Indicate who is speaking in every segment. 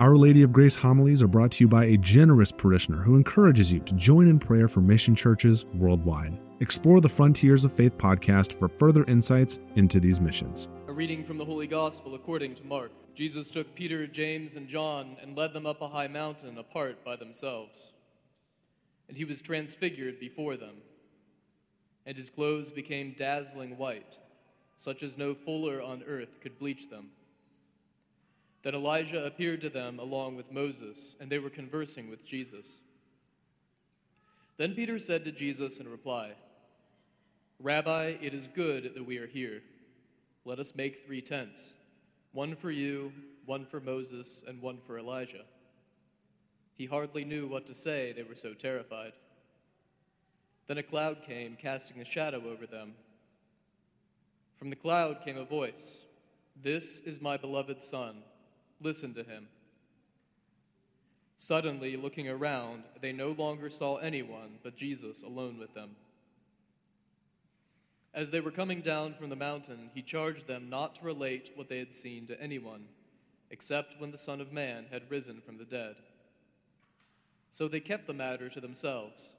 Speaker 1: Our Lady of Grace homilies are brought to you by a generous parishioner who encourages you to join in prayer for mission churches worldwide. Explore the Frontiers of Faith podcast for further insights into these missions.
Speaker 2: A reading from the Holy Gospel according to Mark. Jesus took Peter, James, and John and led them up a high mountain apart by themselves. And he was transfigured before them, and his clothes became dazzling white, such as no fuller on earth could bleach them. Then Elijah appeared to them along with Moses, and they were conversing with Jesus. Then Peter said to Jesus in reply, Rabbi, it is good that we are here. Let us make three tents one for you, one for Moses, and one for Elijah. He hardly knew what to say, they were so terrified. Then a cloud came, casting a shadow over them. From the cloud came a voice This is my beloved Son Listen to him. Suddenly, looking around, they no longer saw anyone but Jesus alone with them. As they were coming down from the mountain, he charged them not to relate what they had seen to anyone, except when the Son of Man had risen from the dead. So they kept the matter to themselves,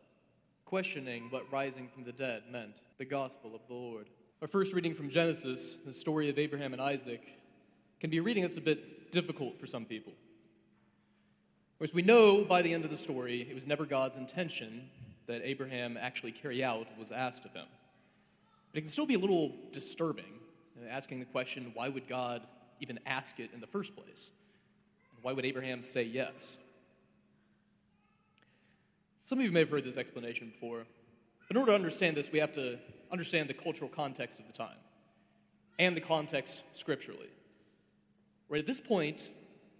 Speaker 2: questioning what rising from the dead meant, the gospel of the Lord. Our first reading from Genesis, the story of Abraham and Isaac, can be a reading that's a bit difficult for some people. Whereas we know by the end of the story, it was never God's intention that Abraham actually carry out what was asked of him. But it can still be a little disturbing, asking the question why would God even ask it in the first place? Why would Abraham say yes? Some of you may have heard this explanation before. In order to understand this, we have to understand the cultural context of the time and the context scripturally. Right at this point,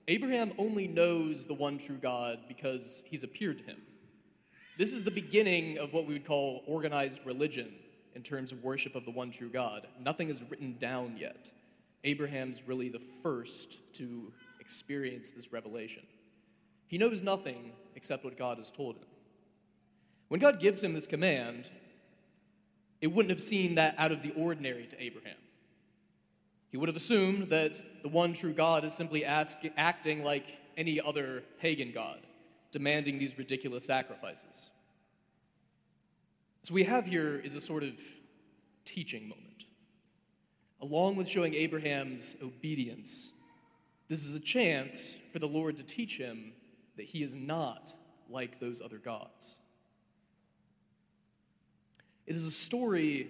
Speaker 2: Abraham only knows the one true God because he's appeared to him. This is the beginning of what we would call organized religion in terms of worship of the one true God. Nothing is written down yet. Abraham's really the first to experience this revelation. He knows nothing except what God has told him. When God gives him this command, it wouldn't have seemed that out of the ordinary to Abraham. He would have assumed that the one true God is simply ask, acting like any other pagan god, demanding these ridiculous sacrifices. So, we have here is a sort of teaching moment. Along with showing Abraham's obedience, this is a chance for the Lord to teach him that he is not like those other gods. It is a story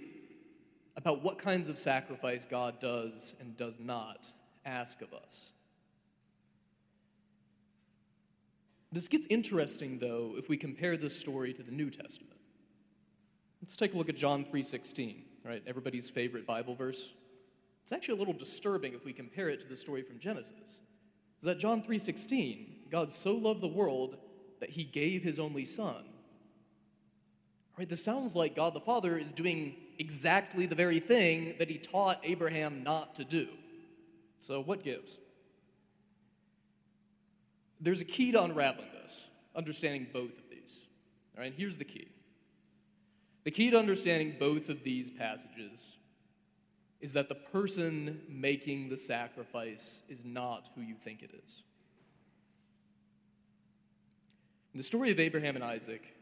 Speaker 2: about what kinds of sacrifice God does and does not ask of us. This gets interesting though if we compare this story to the New Testament. Let's take a look at John 3:16, right? Everybody's favorite Bible verse. It's actually a little disturbing if we compare it to the story from Genesis. Is that John 3:16, God so loved the world that he gave his only son. Right? This sounds like God the Father is doing exactly the very thing that he taught Abraham not to do. So, what gives? There's a key to unraveling this, understanding both of these. All right, here's the key. The key to understanding both of these passages is that the person making the sacrifice is not who you think it is. In the story of Abraham and Isaac,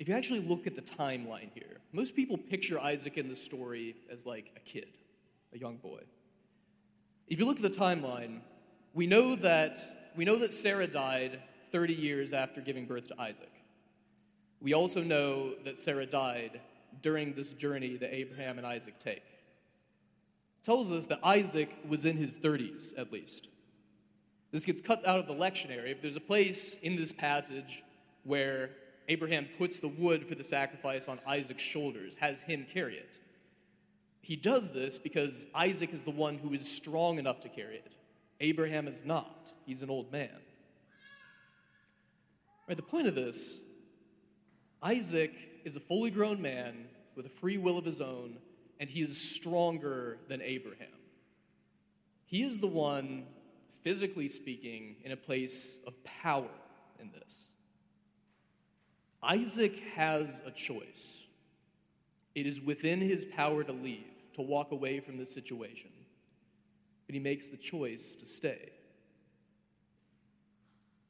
Speaker 2: if you actually look at the timeline here, most people picture Isaac in the story as like a kid, a young boy. If you look at the timeline, we know that we know that Sarah died 30 years after giving birth to Isaac. We also know that Sarah died during this journey that Abraham and Isaac take. It tells us that Isaac was in his 30s at least. This gets cut out of the lectionary. If there's a place in this passage where Abraham puts the wood for the sacrifice on Isaac's shoulders, has him carry it. He does this because Isaac is the one who is strong enough to carry it. Abraham is not. He's an old man. Right, the point of this Isaac is a fully grown man with a free will of his own, and he is stronger than Abraham. He is the one, physically speaking, in a place of power in this. Isaac has a choice. It is within his power to leave, to walk away from this situation. But he makes the choice to stay.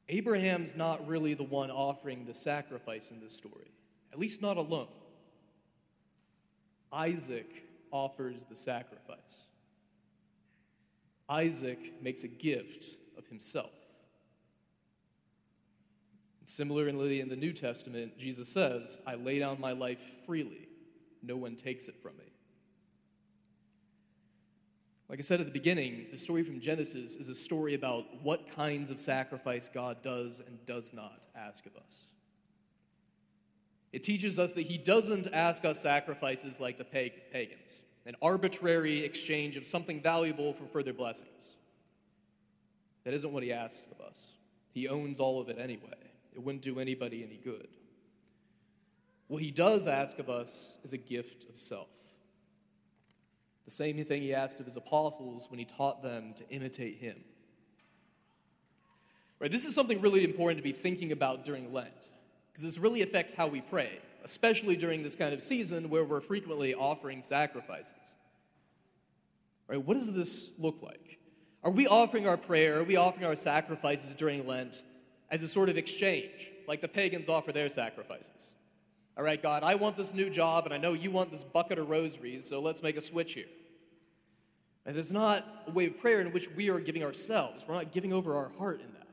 Speaker 2: Abraham's not really the one offering the sacrifice in this story, at least not alone. Isaac offers the sacrifice. Isaac makes a gift of himself. Similarly, in the New Testament, Jesus says, I lay down my life freely, no one takes it from me. Like I said at the beginning, the story from Genesis is a story about what kinds of sacrifice God does and does not ask of us. It teaches us that He doesn't ask us sacrifices like the pagans, an arbitrary exchange of something valuable for further blessings. That isn't what He asks of us. He owns all of it anyway. It wouldn't do anybody any good. What He does ask of us is a gift of self. The same thing he asked of his apostles when he taught them to imitate him. Right, this is something really important to be thinking about during Lent, because this really affects how we pray, especially during this kind of season where we're frequently offering sacrifices. Right, what does this look like? Are we offering our prayer, are we offering our sacrifices during Lent as a sort of exchange, like the pagans offer their sacrifices? All right, God, I want this new job, and I know you want this bucket of rosaries, so let's make a switch here. And it's not a way of prayer in which we are giving ourselves. We're not giving over our heart in that.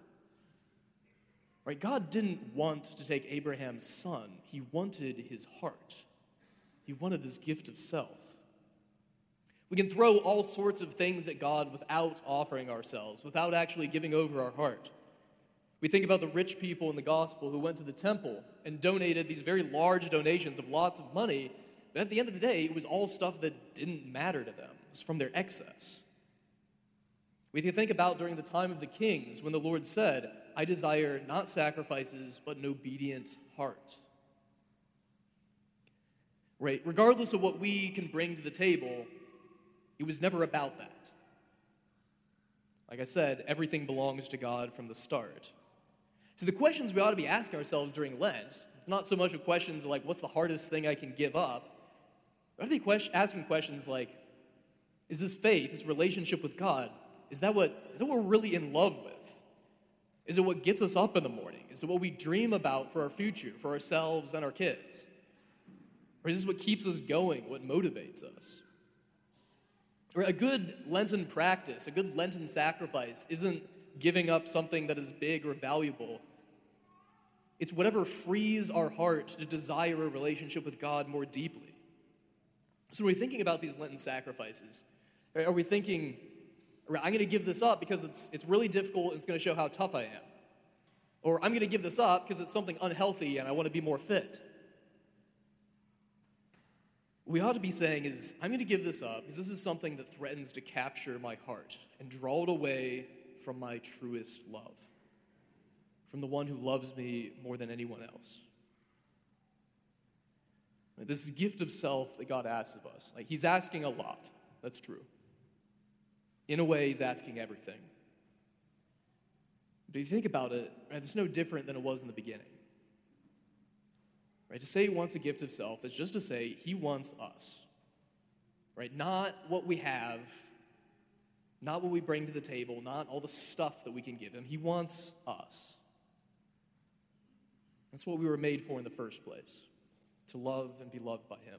Speaker 2: Right? God didn't want to take Abraham's son, he wanted his heart. He wanted this gift of self. We can throw all sorts of things at God without offering ourselves, without actually giving over our heart. We think about the rich people in the gospel who went to the temple and donated these very large donations of lots of money, but at the end of the day, it was all stuff that didn't matter to them. It was from their excess. We can think about during the time of the kings when the Lord said, I desire not sacrifices, but an obedient heart. Right? Regardless of what we can bring to the table, it was never about that. Like I said, everything belongs to God from the start. So the questions we ought to be asking ourselves during Lent, it's not so much of questions like, what's the hardest thing I can give up? We ought to be question, asking questions like, is this faith, this relationship with God, is that, what, is that what we're really in love with? Is it what gets us up in the morning? Is it what we dream about for our future, for ourselves and our kids? Or is this what keeps us going, what motivates us? A good Lenten practice, a good Lenten sacrifice isn't giving up something that is big or valuable. It's whatever frees our heart to desire a relationship with God more deeply. So, when we're thinking about these Lenten sacrifices, are we thinking, I'm going to give this up because it's, it's really difficult and it's going to show how tough I am? Or I'm going to give this up because it's something unhealthy and I want to be more fit? What we ought to be saying is, I'm going to give this up because this is something that threatens to capture my heart and draw it away from my truest love, from the one who loves me more than anyone else. This gift of self that God asks of us. Like He's asking a lot. That's true. In a way, He's asking everything. But if you think about it, right, it's no different than it was in the beginning. Right? To say He wants a gift of self is just to say He wants us. Right? Not what we have, not what we bring to the table, not all the stuff that we can give him. He wants us. That's what we were made for in the first place to love and be loved by him.